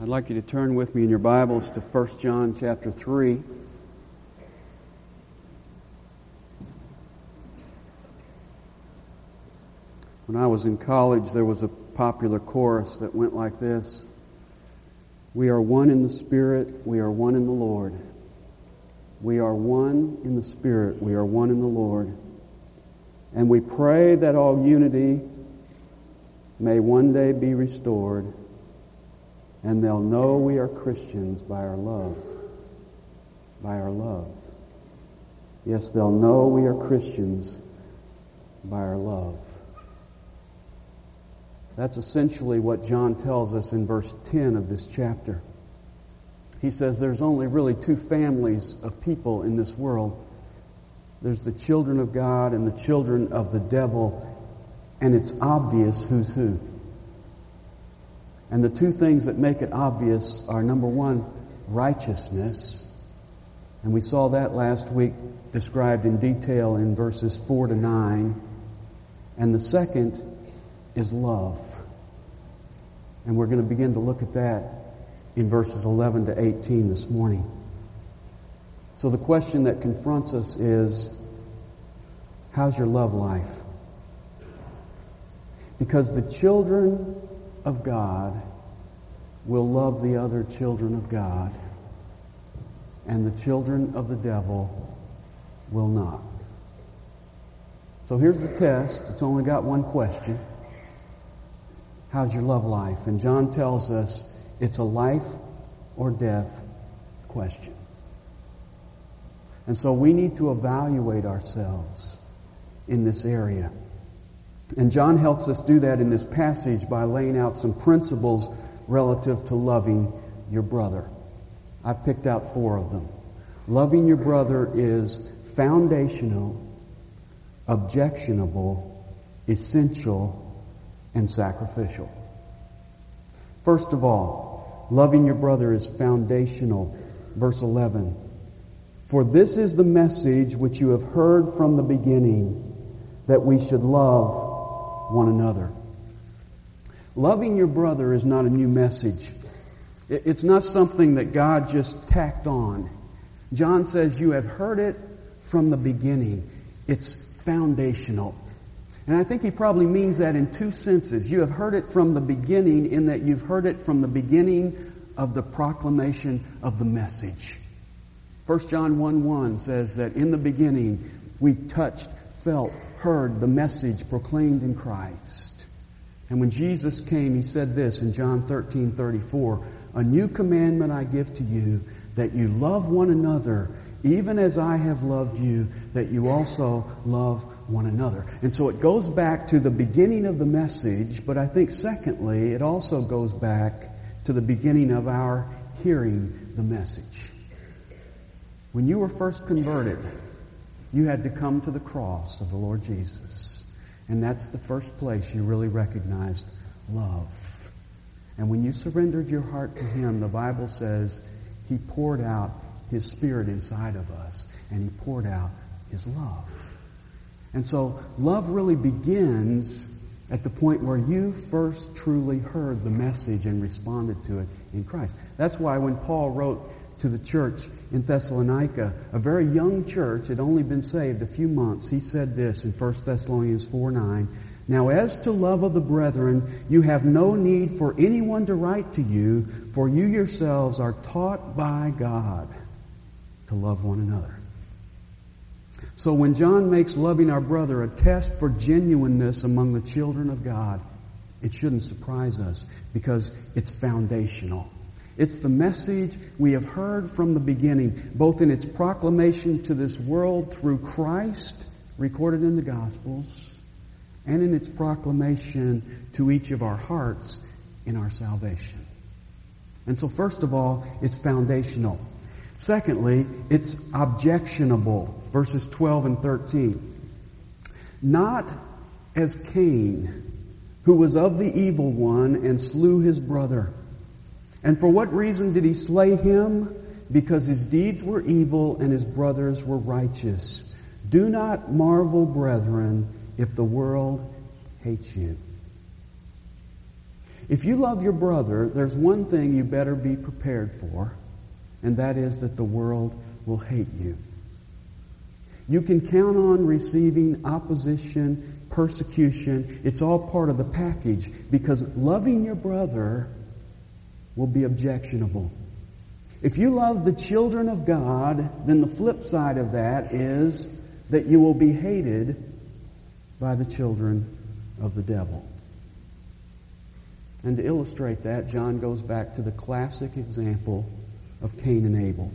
I'd like you to turn with me in your Bibles to 1 John chapter 3. When I was in college, there was a popular chorus that went like this We are one in the Spirit, we are one in the Lord. We are one in the Spirit, we are one in the Lord. And we pray that all unity may one day be restored and they'll know we are Christians by our love. By our love. Yes, they'll know we are Christians by our love. That's essentially what John tells us in verse 10 of this chapter. He says there's only really two families of people in this world there's the children of God and the children of the devil, and it's obvious who's who. And the two things that make it obvious are number one, righteousness. And we saw that last week described in detail in verses 4 to 9. And the second is love. And we're going to begin to look at that in verses 11 to 18 this morning. So the question that confronts us is how's your love life? Because the children of God will love the other children of God, and the children of the devil will not. So here's the test. It's only got one question. How's your love life? And John tells us it's a life or death question. And so we need to evaluate ourselves in this area. And John helps us do that in this passage by laying out some principles relative to loving your brother. I've picked out four of them. Loving your brother is foundational, objectionable, essential, and sacrificial. First of all, loving your brother is foundational. Verse 11. For this is the message which you have heard from the beginning, that we should love one another. Loving your brother is not a new message. It's not something that God just tacked on. John says, You have heard it from the beginning. It's foundational. And I think he probably means that in two senses. You have heard it from the beginning, in that you've heard it from the beginning of the proclamation of the message. 1 John 1 1 says that in the beginning we touched, felt, heard the message proclaimed in Christ. And when Jesus came, he said this in John 13 34 A new commandment I give to you, that you love one another, even as I have loved you, that you also love one another. And so it goes back to the beginning of the message, but I think secondly, it also goes back to the beginning of our hearing the message. When you were first converted, you had to come to the cross of the Lord Jesus. And that's the first place you really recognized love. And when you surrendered your heart to Him, the Bible says He poured out His Spirit inside of us, and He poured out His love. And so love really begins at the point where you first truly heard the message and responded to it in Christ. That's why when Paul wrote to the church in Thessalonica, a very young church, had only been saved a few months, he said this in 1 Thessalonians 4 9. Now, as to love of the brethren, you have no need for anyone to write to you, for you yourselves are taught by God to love one another. So, when John makes loving our brother a test for genuineness among the children of God, it shouldn't surprise us because it's foundational. It's the message we have heard from the beginning, both in its proclamation to this world through Christ, recorded in the Gospels, and in its proclamation to each of our hearts in our salvation. And so, first of all, it's foundational. Secondly, it's objectionable. Verses 12 and 13. Not as Cain, who was of the evil one and slew his brother. And for what reason did he slay him? Because his deeds were evil and his brothers were righteous. Do not marvel, brethren, if the world hates you. If you love your brother, there's one thing you better be prepared for, and that is that the world will hate you. You can count on receiving opposition, persecution. It's all part of the package because loving your brother will be objectionable. If you love the children of God, then the flip side of that is that you will be hated by the children of the devil. And to illustrate that, John goes back to the classic example of Cain and Abel.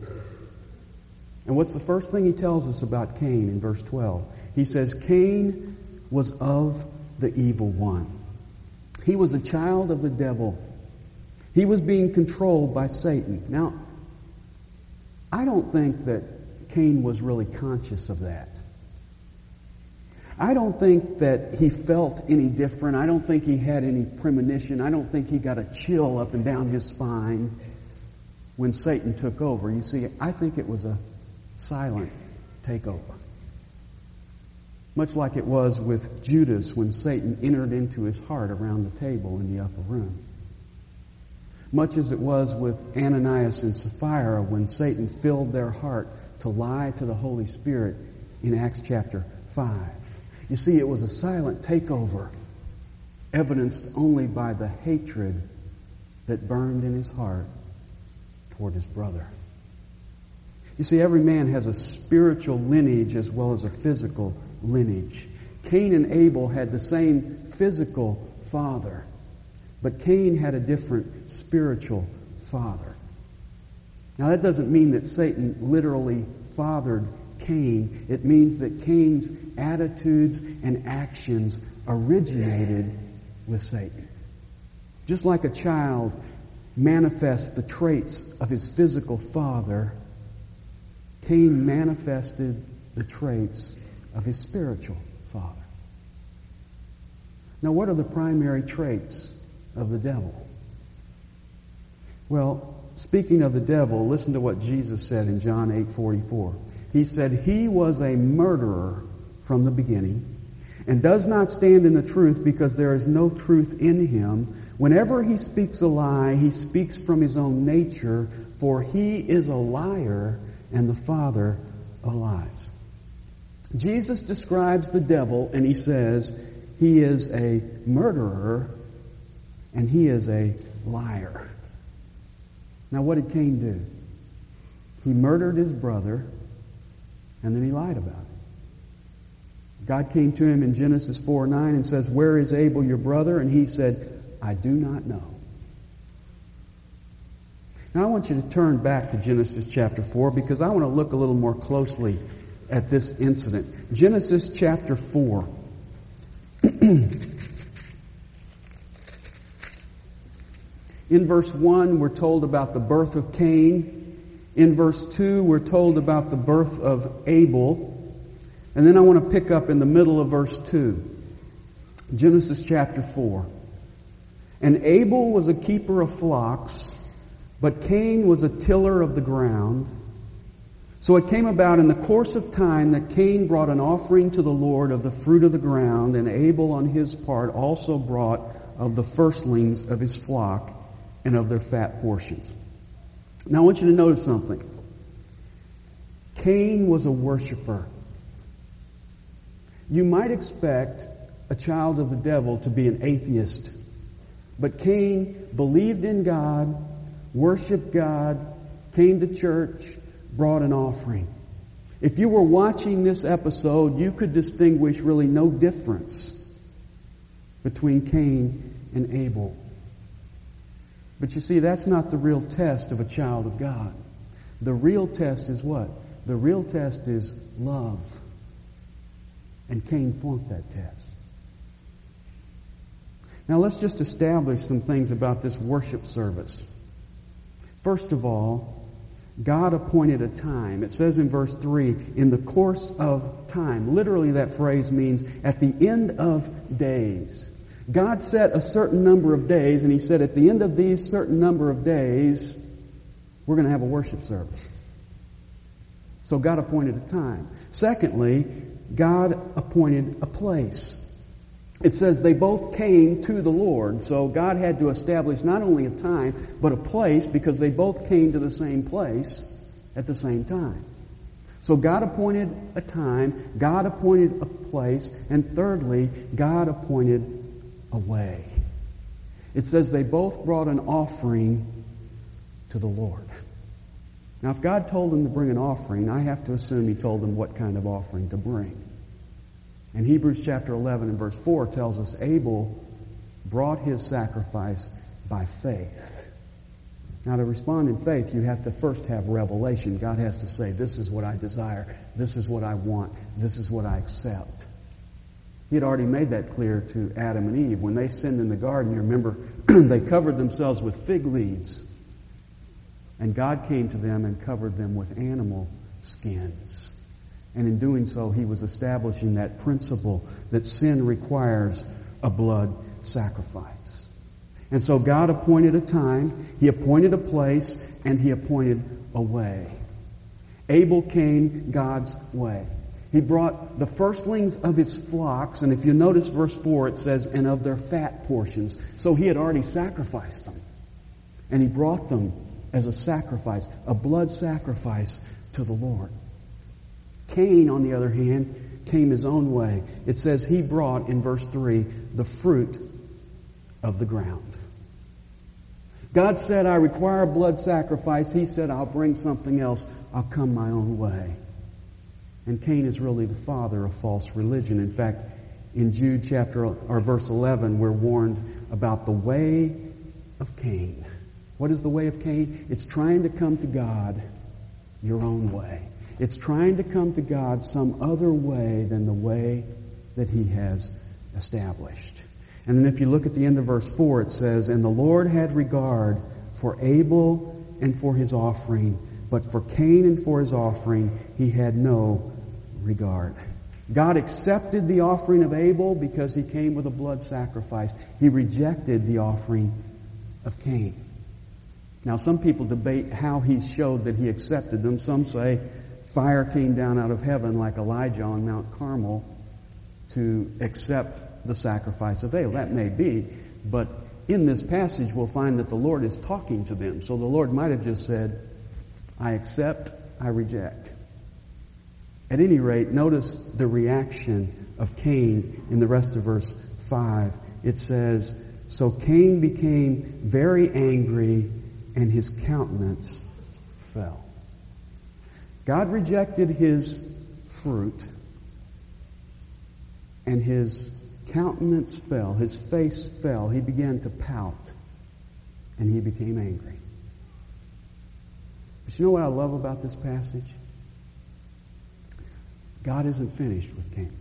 And what's the first thing he tells us about Cain in verse 12? He says, Cain was of the evil one. He was a child of the devil. He was being controlled by Satan. Now, I don't think that Cain was really conscious of that. I don't think that he felt any different. I don't think he had any premonition. I don't think he got a chill up and down his spine when Satan took over. You see, I think it was a silent takeover. Much like it was with Judas when Satan entered into his heart around the table in the upper room. Much as it was with Ananias and Sapphira when Satan filled their heart to lie to the Holy Spirit in Acts chapter 5. You see, it was a silent takeover, evidenced only by the hatred that burned in his heart toward his brother. You see, every man has a spiritual lineage as well as a physical lineage. Cain and Abel had the same physical father, but Cain had a different spiritual father. Now, that doesn't mean that Satan literally fathered Cain, it means that Cain's attitudes and actions originated with Satan. Just like a child manifests the traits of his physical father, Cain manifested the traits of his spiritual father. Now, what are the primary traits of the devil? Well, speaking of the devil, listen to what Jesus said in John 8 44. He said, He was a murderer from the beginning and does not stand in the truth because there is no truth in him. Whenever he speaks a lie, he speaks from his own nature, for he is a liar and the father of lies. Jesus describes the devil and he says he is a murderer and he is a liar. Now, what did Cain do? He murdered his brother and then he lied about it. God came to him in Genesis 4 9 and says, Where is Abel, your brother? And he said, I do not know. Now, I want you to turn back to Genesis chapter 4 because I want to look a little more closely at this incident. Genesis chapter 4. In verse 1, we're told about the birth of Cain. In verse 2, we're told about the birth of Abel. And then I want to pick up in the middle of verse 2. Genesis chapter 4. And Abel was a keeper of flocks, but Cain was a tiller of the ground. So it came about in the course of time that Cain brought an offering to the Lord of the fruit of the ground, and Abel on his part also brought of the firstlings of his flock and of their fat portions. Now I want you to notice something. Cain was a worshiper. You might expect a child of the devil to be an atheist, but Cain believed in God, worshiped God, came to church, brought an offering. If you were watching this episode, you could distinguish really no difference between Cain and Abel. But you see, that's not the real test of a child of God. The real test is what? The real test is love. And Cain flunked that test. Now let's just establish some things about this worship service. First of all, God appointed a time. It says in verse 3, in the course of time. Literally, that phrase means at the end of days. God set a certain number of days, and He said, at the end of these certain number of days, we're going to have a worship service. So God appointed a time. Secondly, God appointed a place. it says they both came to the Lord. So God had to establish not only a time, but a place because they both came to the same place at the same time. So God appointed a time, God appointed a place, and thirdly, God appointed a way. It says they both brought an offering to the Lord. Now, if God told them to bring an offering, I have to assume He told them what kind of offering to bring. And Hebrews chapter 11 and verse 4 tells us Abel brought his sacrifice by faith. Now, to respond in faith, you have to first have revelation. God has to say, This is what I desire. This is what I want. This is what I accept. He had already made that clear to Adam and Eve. When they sinned in the garden, you remember, they covered themselves with fig leaves. And God came to them and covered them with animal skins. And in doing so, he was establishing that principle that sin requires a blood sacrifice. And so God appointed a time, he appointed a place, and he appointed a way. Abel came God's way. He brought the firstlings of his flocks, and if you notice verse 4, it says, and of their fat portions. So he had already sacrificed them. And he brought them as a sacrifice, a blood sacrifice to the Lord. Cain, on the other hand, came his own way. It says he brought, in verse 3, the fruit of the ground. God said, I require a blood sacrifice. He said, I'll bring something else. I'll come my own way. And Cain is really the father of false religion. In fact, in Jude chapter or verse 11, we're warned about the way of Cain. What is the way of Cain? It's trying to come to God your own way. It's trying to come to God some other way than the way that He has established. And then if you look at the end of verse 4, it says, And the Lord had regard for Abel and for his offering, but for Cain and for his offering he had no regard. God accepted the offering of Abel because he came with a blood sacrifice. He rejected the offering of Cain. Now, some people debate how he showed that he accepted them. Some say Fire came down out of heaven like Elijah on Mount Carmel to accept the sacrifice of Abel. That may be, but in this passage we'll find that the Lord is talking to them. So the Lord might have just said, I accept, I reject. At any rate, notice the reaction of Cain in the rest of verse 5. It says, So Cain became very angry, and his countenance fell. God rejected his fruit, and his countenance fell, his face fell. He began to pout, and he became angry. But you know what I love about this passage? God isn't finished with Cain.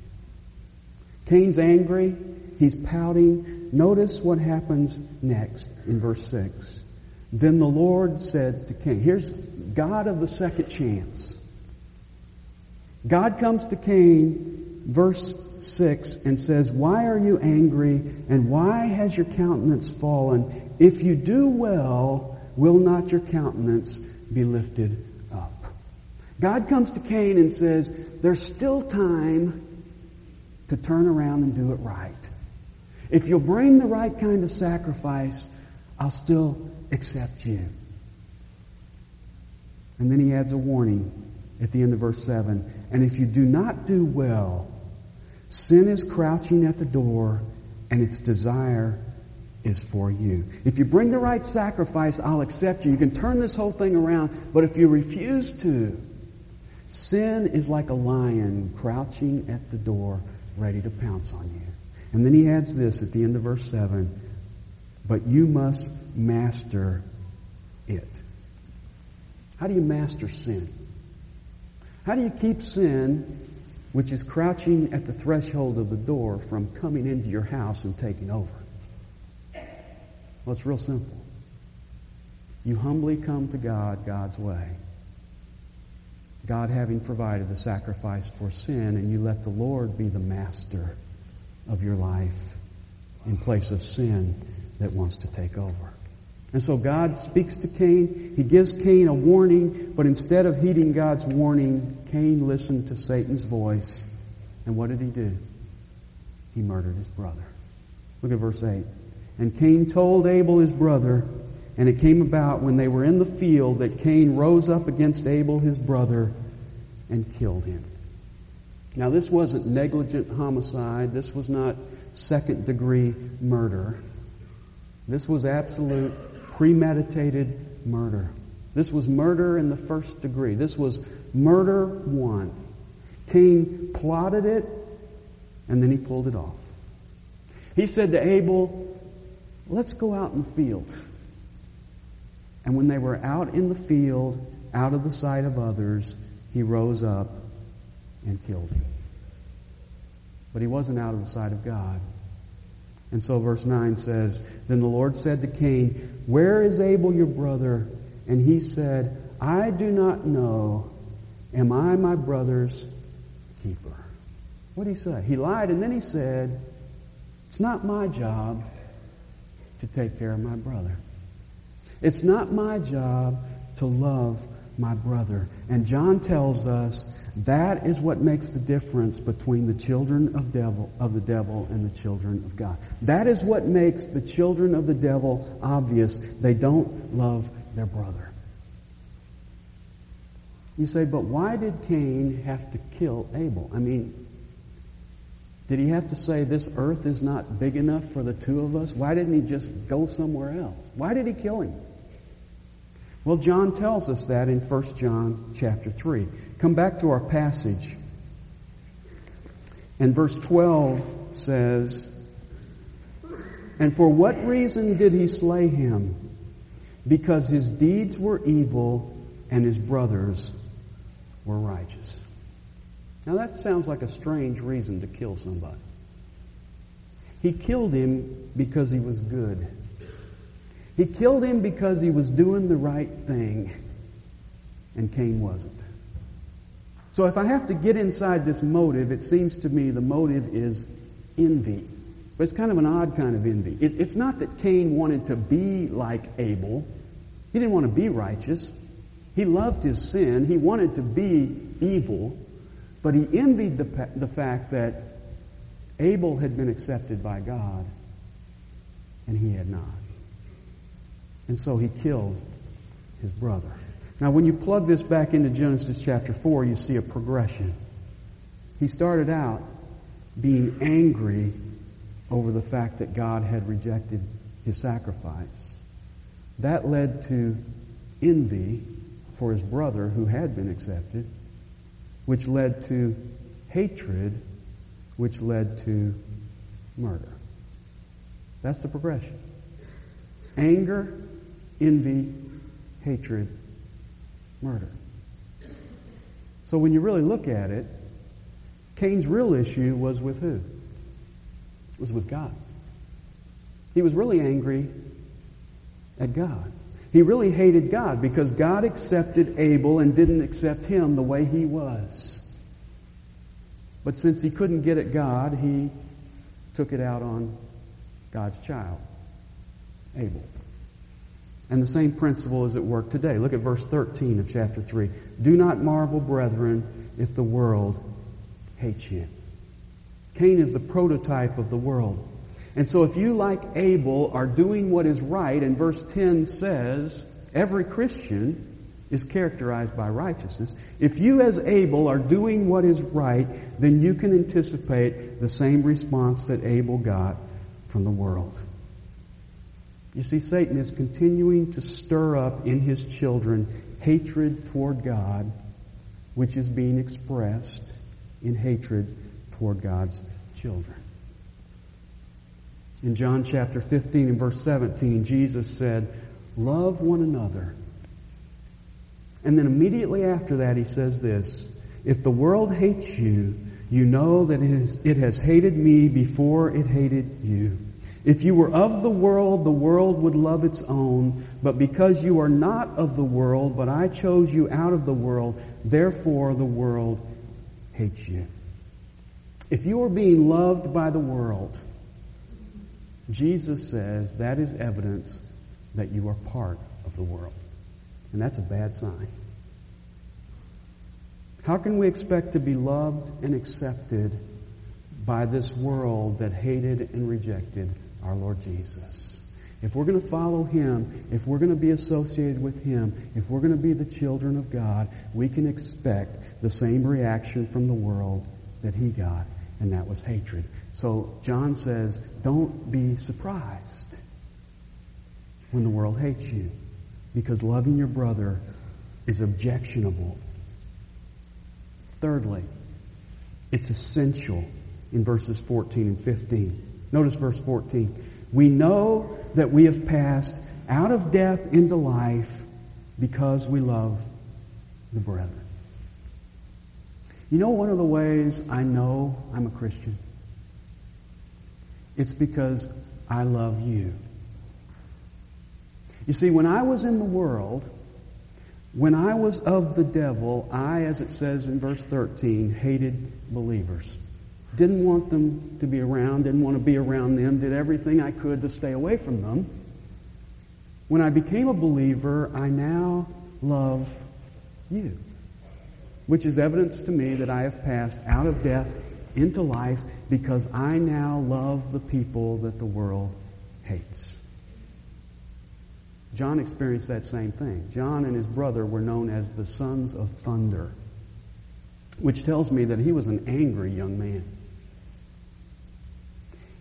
Cain's angry, he's pouting. Notice what happens next in verse 6. Then the Lord said to Cain, Here's God of the second chance. God comes to Cain, verse 6, and says, Why are you angry, and why has your countenance fallen? If you do well, will not your countenance be lifted up? God comes to Cain and says, There's still time to turn around and do it right. If you'll bring the right kind of sacrifice, I'll still accept you. And then he adds a warning at the end of verse 7 and if you do not do well, sin is crouching at the door, and its desire is for you. If you bring the right sacrifice, I'll accept you. You can turn this whole thing around, but if you refuse to, sin is like a lion crouching at the door, ready to pounce on you. And then he adds this at the end of verse 7 but you must master it. How do you master sin? How do you keep sin, which is crouching at the threshold of the door, from coming into your house and taking over? Well, it's real simple. You humbly come to God God's way. God having provided the sacrifice for sin, and you let the Lord be the master of your life in place of sin that wants to take over. And so God speaks to Cain. He gives Cain a warning, but instead of heeding God's warning, Cain listened to Satan's voice. And what did he do? He murdered his brother. Look at verse 8. And Cain told Abel his brother, and it came about when they were in the field that Cain rose up against Abel his brother and killed him. Now, this wasn't negligent homicide. This was not second degree murder. This was absolute premeditated murder. This was murder in the first degree. This was murder one. Cain plotted it, and then he pulled it off. He said to Abel, Let's go out in the field. And when they were out in the field, out of the sight of others, he rose up and killed him. But he wasn't out of the sight of God. And so verse 9 says, Then the Lord said to Cain, Where is Abel your brother? And he said, I do not know. Am I my brother's keeper? What did he say? He lied, and then he said, It's not my job to take care of my brother. It's not my job to love my brother. And John tells us that is what makes the difference between the children of devil of the devil and the children of God. That is what makes the children of the devil obvious. They don't love their brother. You say, but why did Cain have to kill Abel? I mean, did he have to say, This earth is not big enough for the two of us? Why didn't he just go somewhere else? Why did he kill him? Well, John tells us that in 1 John chapter 3. Come back to our passage. And verse 12 says, And for what reason did he slay him? Because his deeds were evil and his brothers were righteous. Now that sounds like a strange reason to kill somebody. He killed him because he was good. He killed him because he was doing the right thing, and Cain wasn't. So if I have to get inside this motive, it seems to me the motive is envy. But it's kind of an odd kind of envy. It, it's not that Cain wanted to be like Abel. He didn't want to be righteous. He loved his sin. He wanted to be evil. But he envied the, the fact that Abel had been accepted by God and he had not. And so he killed his brother. Now, when you plug this back into Genesis chapter 4, you see a progression. He started out being angry over the fact that God had rejected his sacrifice. That led to envy for his brother who had been accepted which led to hatred, which led to murder. That's the progression anger, envy, hatred, murder. So when you really look at it, Cain's real issue was with who? It was with God. He was really angry at God. He really hated God because God accepted Abel and didn't accept him the way he was. But since he couldn't get at God, he took it out on God's child, Abel. And the same principle is at work today. Look at verse 13 of chapter 3. Do not marvel, brethren, if the world hates you. Cain is the prototype of the world. And so, if you, like Abel, are doing what is right, and verse 10 says, every Christian is characterized by righteousness. If you, as Abel, are doing what is right, then you can anticipate the same response that Abel got from the world. You see, Satan is continuing to stir up in his children hatred toward God, which is being expressed in hatred toward God's children. In John chapter 15 and verse 17, Jesus said, Love one another. And then immediately after that, he says this If the world hates you, you know that it, has hated me before it hated you. If you were of the world, the world would love its own. But because you are not of the world, but I chose you out of the world, therefore the world hates you. If you are being loved by the world, Jesus says that is evidence that you are part of the world. And that's a bad sign. How can we expect to be loved and accepted by this world that hated and rejected our Lord Jesus. If we're going to follow Him, if we're going to be associated with Him, if we're going to be the children of God, we can expect the same reaction from the world that He got, and that was hatred. So John says, don't be surprised when the world hates you, because loving your brother is objectionable. Thirdly, it's essential in verses 14 and 15. Notice verse 14. We know that we have passed out of death into life because we love the brethren. You know one of the ways I know I'm a Christian? It's because I love you. You see, when I was in the world, when I was of the devil, I, as it says in verse 13, hated believers. Didn't want them to be around, didn't want to be around them, did everything I could to stay away from them. When I became a believer, I now love you, which is evidence to me that I have passed out of death into life because I now love the people that the world hates. John experienced that same thing. John and his brother were known as the sons of thunder, which tells me that he was an angry young man.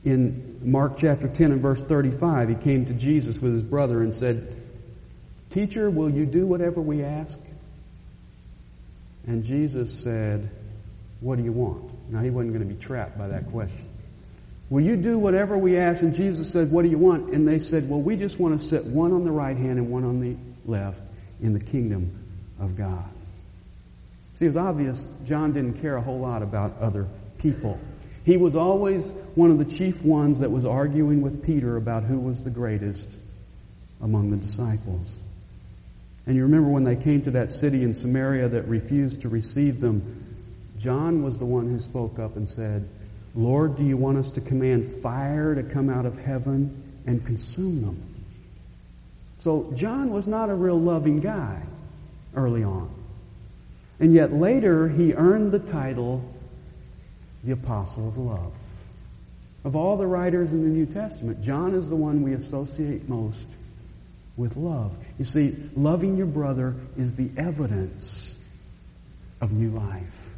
In Mark chapter 10 and verse 35, he came to Jesus with his brother and said, Teacher, will you do whatever we ask? And Jesus said, What do you want? Now, he wasn't going to be trapped by that question. Will you do whatever we ask? And Jesus said, What do you want? And they said, Well, we just want to sit one on the right hand and one on the left in the kingdom of God. See, it was obvious John didn't care a whole lot about other people. He was always one of the chief ones that was arguing with Peter about who was the greatest among the disciples. And you remember when they came to that city in Samaria that refused to receive them, John was the one who spoke up and said, Lord, do you want us to command fire to come out of heaven and consume them? So John was not a real loving guy early on. And yet later he earned the title the apostle of love. Of all the writers in the New Testament, John is the one we associate most with love. You see, loving your brother is the evidence of new life.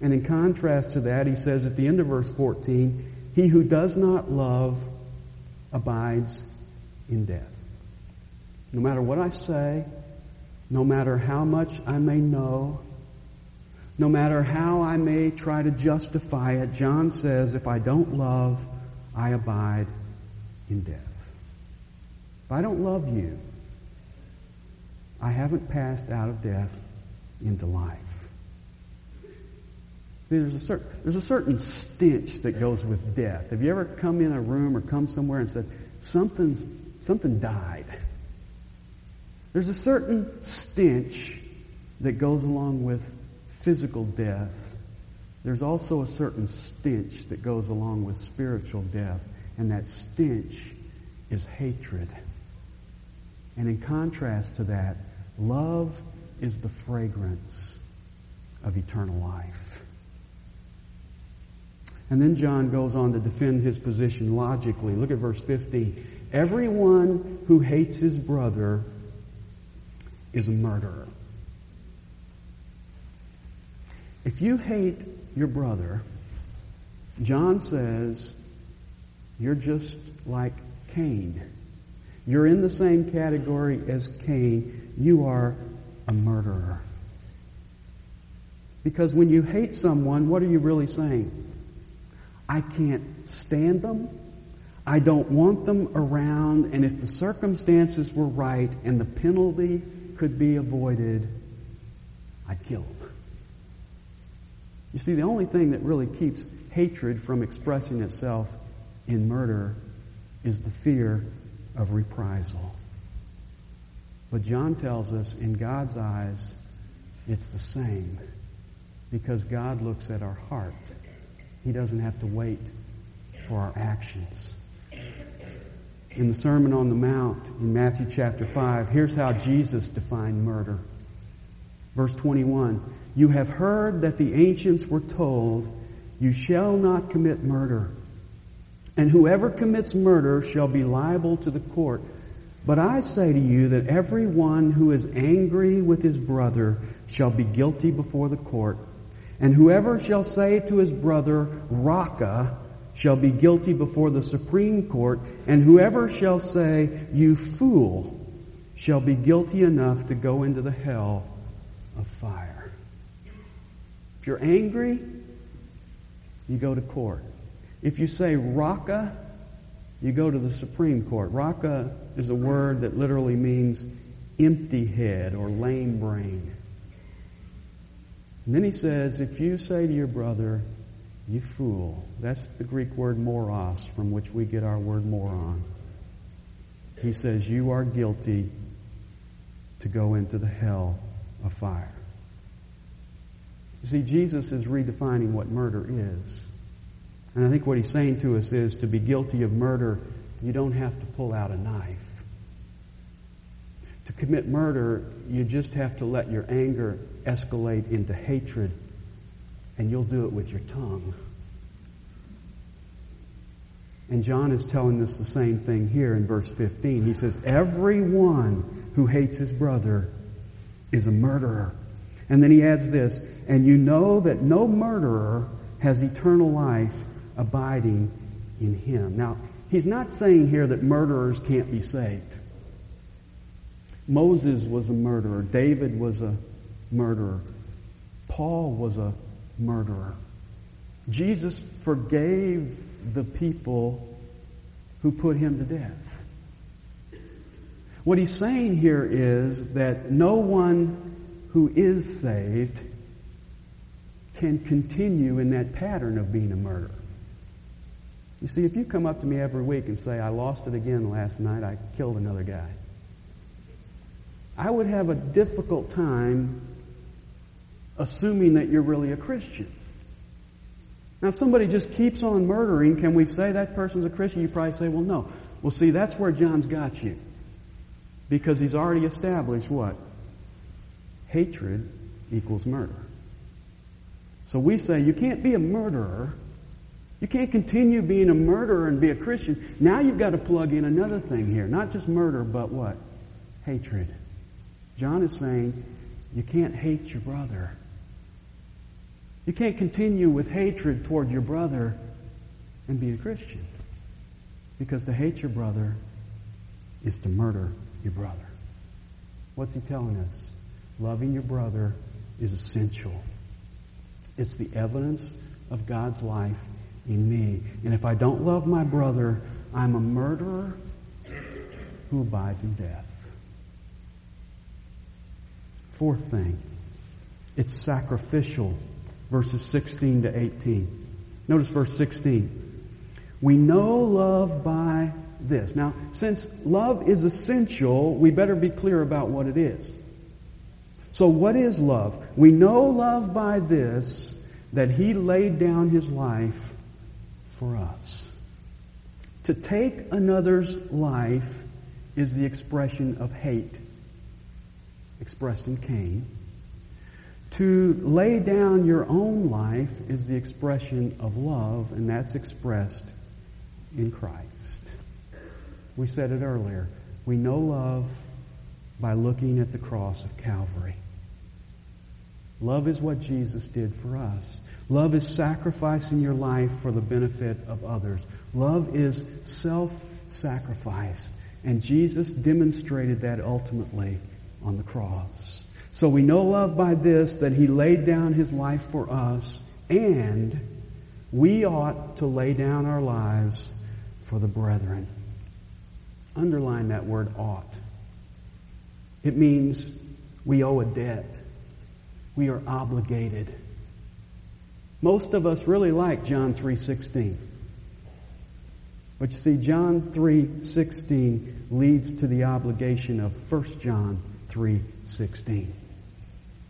And in contrast to that, he says at the end of verse 14, He who does not love abides in death. No matter what I say, no matter how much I may know, no matter how I may try to justify it, John says, if I don't love, I abide in death. If I don't love you, I haven't passed out of death into life. There's a, certain, there's a certain stench that goes with death. Have you ever come in a room or come somewhere and said, Something's, something died? There's a certain stench that goes along with physical death, there's also a certain stench that goes along with spiritual death, and that stench is hatred. And in contrast to that, love is the fragrance of eternal life. And then John goes on to defend his position logically. Look at verse 15. Everyone who hates his brother is a murderer. If you hate your brother, John says, you're just like Cain. You're in the same category as Cain. You are a murderer. Because when you hate someone, what are you really saying? I can't stand them. I don't want them around. And if the circumstances were right and the penalty could be avoided, I'd kill them. You see, the only thing that really keeps hatred from expressing itself in murder is the fear of reprisal. But John tells us in God's eyes, it's the same because God looks at our heart. He doesn't have to wait for our actions. In the Sermon on the Mount in Matthew chapter 5, here's how Jesus defined murder. Verse 21 you have heard that the ancients were told, You shall not commit murder, And whoever commits murder shall be liable to the court. But I say to you that everyone who is angry with his brother shall be guilty before the court. And whoever shall say to his brother, Raca, shall be guilty before the Supreme Court. And whoever shall say, You fool, shall be guilty enough to go into the hell of fire. If you're angry, you go to court. If you say Raca, you go to the Supreme Court. Raca is a word that literally means empty head or lame brain. And then he says, if you say to your brother, you fool, that's the Greek word moros, from which we get our word moron. He says, you are guilty to go into the hell of fire. You see, Jesus is redefining what murder is. And I think what he's saying to us is to be guilty of murder, you don't have to pull out a knife. To commit murder, you just have to let your anger escalate into hatred, and you'll do it with your tongue. And John is telling us the same thing here in verse 15. He says, Everyone who hates his brother is a murderer. And then he adds this, and you know that no murderer has eternal life abiding in him. Now, he's not saying here that murderers can't be saved. Moses was a murderer, David was a murderer, Paul was a murderer. Jesus forgave the people who put him to death. What he's saying here is that no one who is saved can continue in that pattern of being a murderer. You see, if you come up to me every week and say, I lost it again last night, I killed another guy, I would have a difficult time assuming that you're really a Christian. Now, if somebody just keeps on murdering, can we say that person's a Christian? You probably say, well, no. Well, see, that's where John's got you. Because he's already established what? Hatred equals murder. So we say you can't be a murderer you can't continue being a murderer and be a Christian. Now you've got to plug in another thing here. Not just murder, but what? Hatred. John is saying you can't hate your brother. You can't continue with hatred toward your brother and be a Christian. Because to hate your brother is to murder your brother. What's he telling us? Loving your brother is essential. It's the evidence of God's life in me. And if I don't love my brother, I'm a murderer who abides in death. Fourth thing, it's sacrificial. Verses 16 to 18. Notice verse 16. We know love by this. Now, since love is essential, we better be clear about what it is. So, what is love? We know love by this that he laid down his life for us. To take another's life is the expression of hate, expressed in Cain. To lay down your own life is the expression of love, and that's expressed in Christ. We said it earlier. We know love by looking at the cross of Calvary. Love is what Jesus did for us. Love is sacrificing your life for the benefit of others. Love is self sacrifice. And Jesus demonstrated that ultimately on the cross. So we know love by this that he laid down his life for us, and we ought to lay down our lives for the brethren. Underline that word ought. It means we owe a debt, we are obligated. Most of us really like John 3:16. But you see John 3:16 leads to the obligation of 1 John 3:16.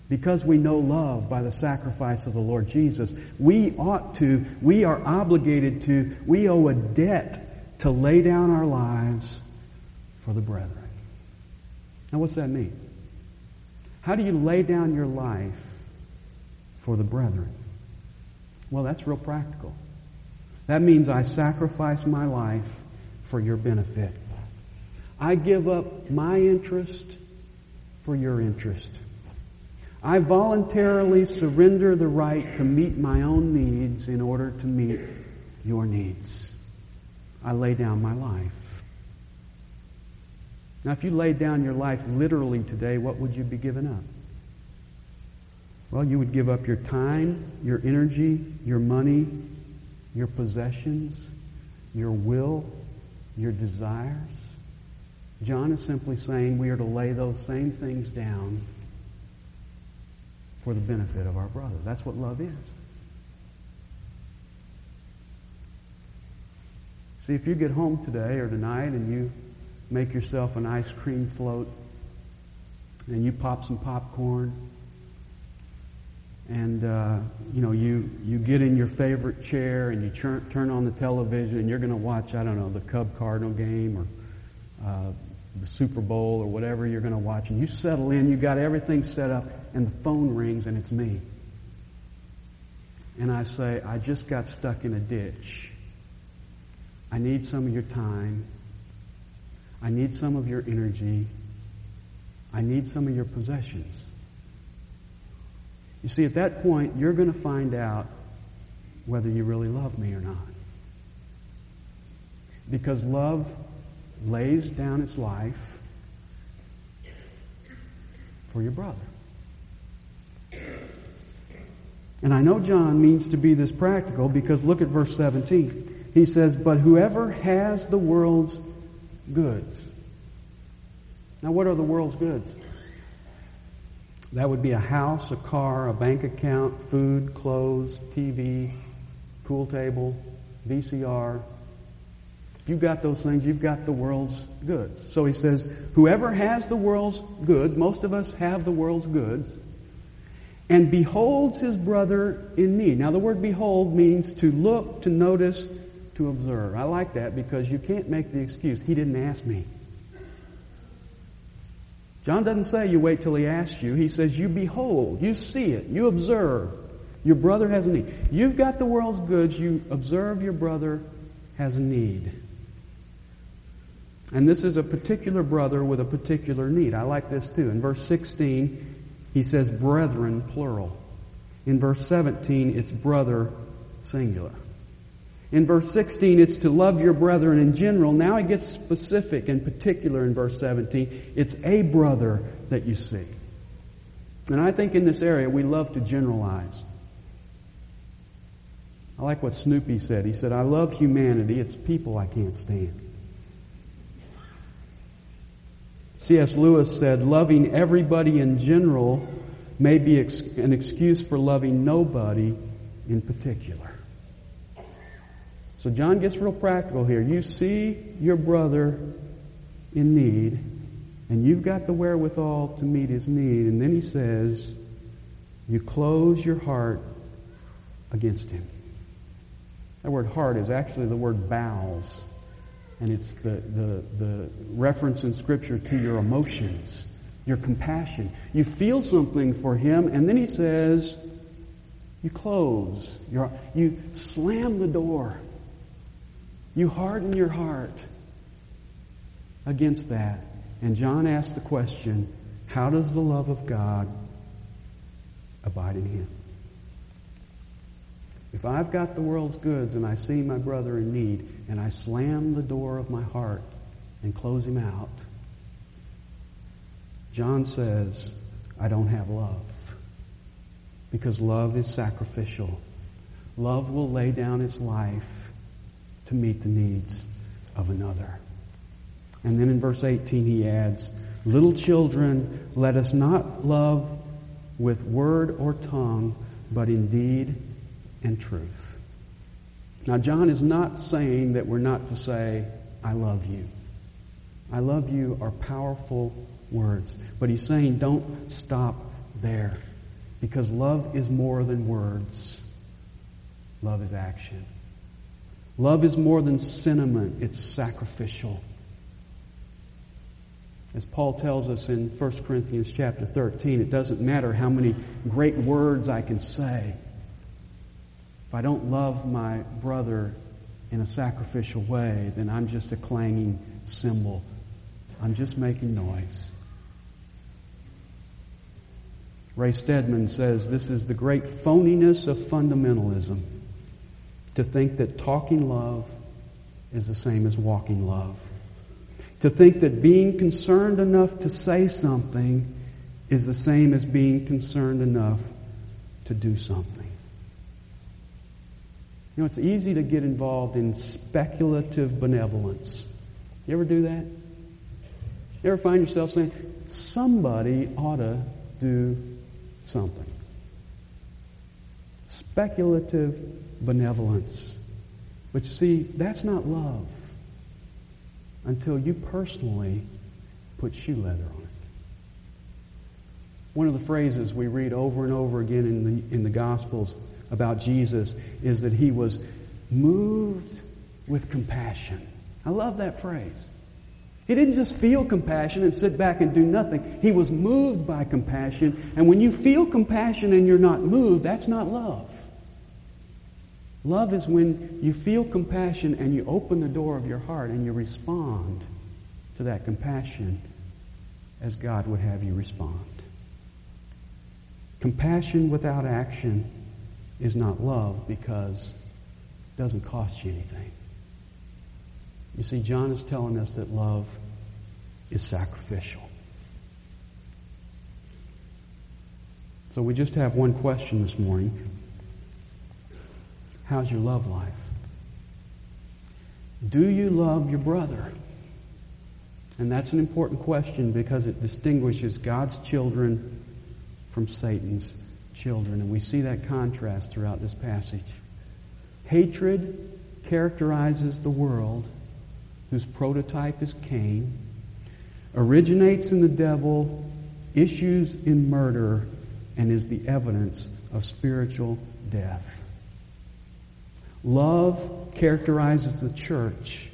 Because we know love by the sacrifice of the Lord Jesus, we ought to, we are obligated to, we owe a debt to lay down our lives for the brethren. Now, what's that mean? How do you lay down your life for the brethren? Well, that's real practical. That means I sacrifice my life for your benefit. I give up my interest for your interest. I voluntarily surrender the right to meet my own needs in order to meet your needs. I lay down my life. Now, if you laid down your life literally today, what would you be giving up? Well, you would give up your time, your energy, your money, your possessions, your will, your desires. John is simply saying we are to lay those same things down for the benefit of our brother. That's what love is. See, if you get home today or tonight and you make yourself an ice cream float and you pop some popcorn and uh, you know you, you get in your favorite chair and you turn, turn on the television and you're going to watch i don't know the cub cardinal game or uh, the super bowl or whatever you're going to watch and you settle in you got everything set up and the phone rings and it's me. And i say i just got stuck in a ditch. I need some of your time. I need some of your energy. I need some of your possessions. You see, at that point, you're going to find out whether you really love me or not. Because love lays down its life for your brother. And I know John means to be this practical because look at verse 17. He says, But whoever has the world's goods. Now, what are the world's goods? That would be a house, a car, a bank account, food, clothes, TV, pool table, VCR. If you've got those things, you've got the world's goods. So he says, whoever has the world's goods, most of us have the world's goods, and beholds his brother in need. Now, the word behold means to look, to notice, to observe. I like that because you can't make the excuse, he didn't ask me. John doesn't say you wait till he asks you. He says you behold, you see it, you observe. Your brother has a need. You've got the world's goods, you observe your brother has a need. And this is a particular brother with a particular need. I like this too. In verse 16, he says brethren, plural. In verse 17, it's brother, singular. In verse 16, it's to love your brethren in general. Now it gets specific and particular in verse 17. It's a brother that you see. And I think in this area we love to generalize. I like what Snoopy said. He said, I love humanity. It's people I can't stand. C.S. Lewis said, loving everybody in general may be an excuse for loving nobody in particular. So John gets real practical here. You see your brother in need, and you've got the wherewithal to meet his need. And then he says, you close your heart against him. That word heart is actually the word bowels. And it's the, the, the reference in Scripture to your emotions, your compassion. You feel something for him, and then he says, you close. Your, you slam the door. You harden your heart against that. And John asked the question how does the love of God abide in him? If I've got the world's goods and I see my brother in need and I slam the door of my heart and close him out, John says, I don't have love. Because love is sacrificial. Love will lay down its life to meet the needs of another. And then in verse 18 he adds, Little children, let us not love with word or tongue, but in deed and truth. Now, John is not saying that we're not to say, I love you. I love you are powerful words. But he's saying, don't stop there. Because love is more than words, love is action. Love is more than sentiment, it's sacrificial. As Paul tells us in 1 Corinthians chapter 13, it doesn't matter how many great words I can say. If I don't love my brother in a sacrificial way, then I'm just a clanging cymbal. I'm just making noise. Ray Stedman says this is the great phoniness of fundamentalism to think that talking love is the same as walking love. To think that being concerned enough to say something is the same as being concerned enough to do something. You know, it's easy to get involved in speculative benevolence. You ever do that? You ever find yourself saying, somebody ought to do something? Speculative benevolence. But you see, that's not love until you personally put shoe leather on it. One of the phrases we read over and over again in the, in the Gospels about Jesus is that he was moved with compassion. I love that phrase. He didn't just feel compassion and sit back and do nothing. He was moved by compassion. And when you feel compassion and you're not moved, that's not love. Love is when you feel compassion and you open the door of your heart and you respond to that compassion as God would have you respond. Compassion without action is not love because it doesn't cost you anything. You see, John is telling us that love is sacrificial. So we just have one question this morning. How's your love life? Do you love your brother? And that's an important question because it distinguishes God's children from Satan's children. And we see that contrast throughout this passage. Hatred characterizes the world whose prototype is Cain, originates in the devil, issues in murder, and is the evidence of spiritual death. Love characterizes the church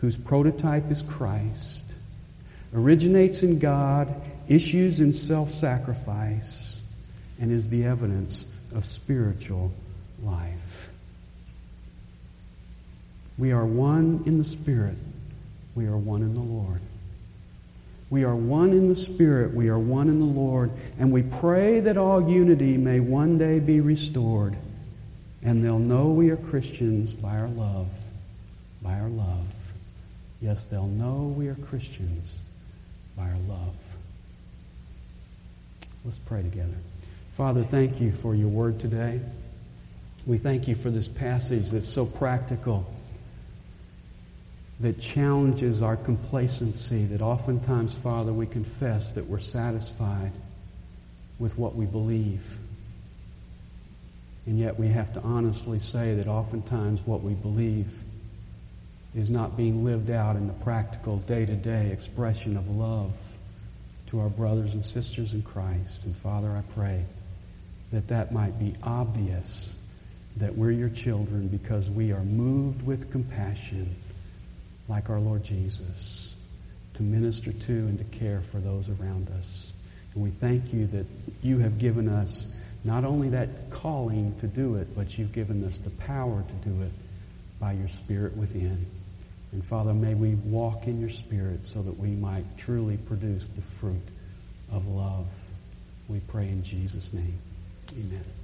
whose prototype is Christ, originates in God, issues in self sacrifice, and is the evidence of spiritual life. We are one in the Spirit. We are one in the Lord. We are one in the Spirit. We are one in the Lord. And we pray that all unity may one day be restored. And they'll know we are Christians by our love. By our love. Yes, they'll know we are Christians by our love. Let's pray together. Father, thank you for your word today. We thank you for this passage that's so practical, that challenges our complacency, that oftentimes, Father, we confess that we're satisfied with what we believe. And yet we have to honestly say that oftentimes what we believe is not being lived out in the practical day to day expression of love to our brothers and sisters in Christ. And Father, I pray that that might be obvious that we're your children because we are moved with compassion like our Lord Jesus to minister to and to care for those around us. And we thank you that you have given us not only that calling to do it, but you've given us the power to do it by your Spirit within. And Father, may we walk in your Spirit so that we might truly produce the fruit of love. We pray in Jesus' name. Amen.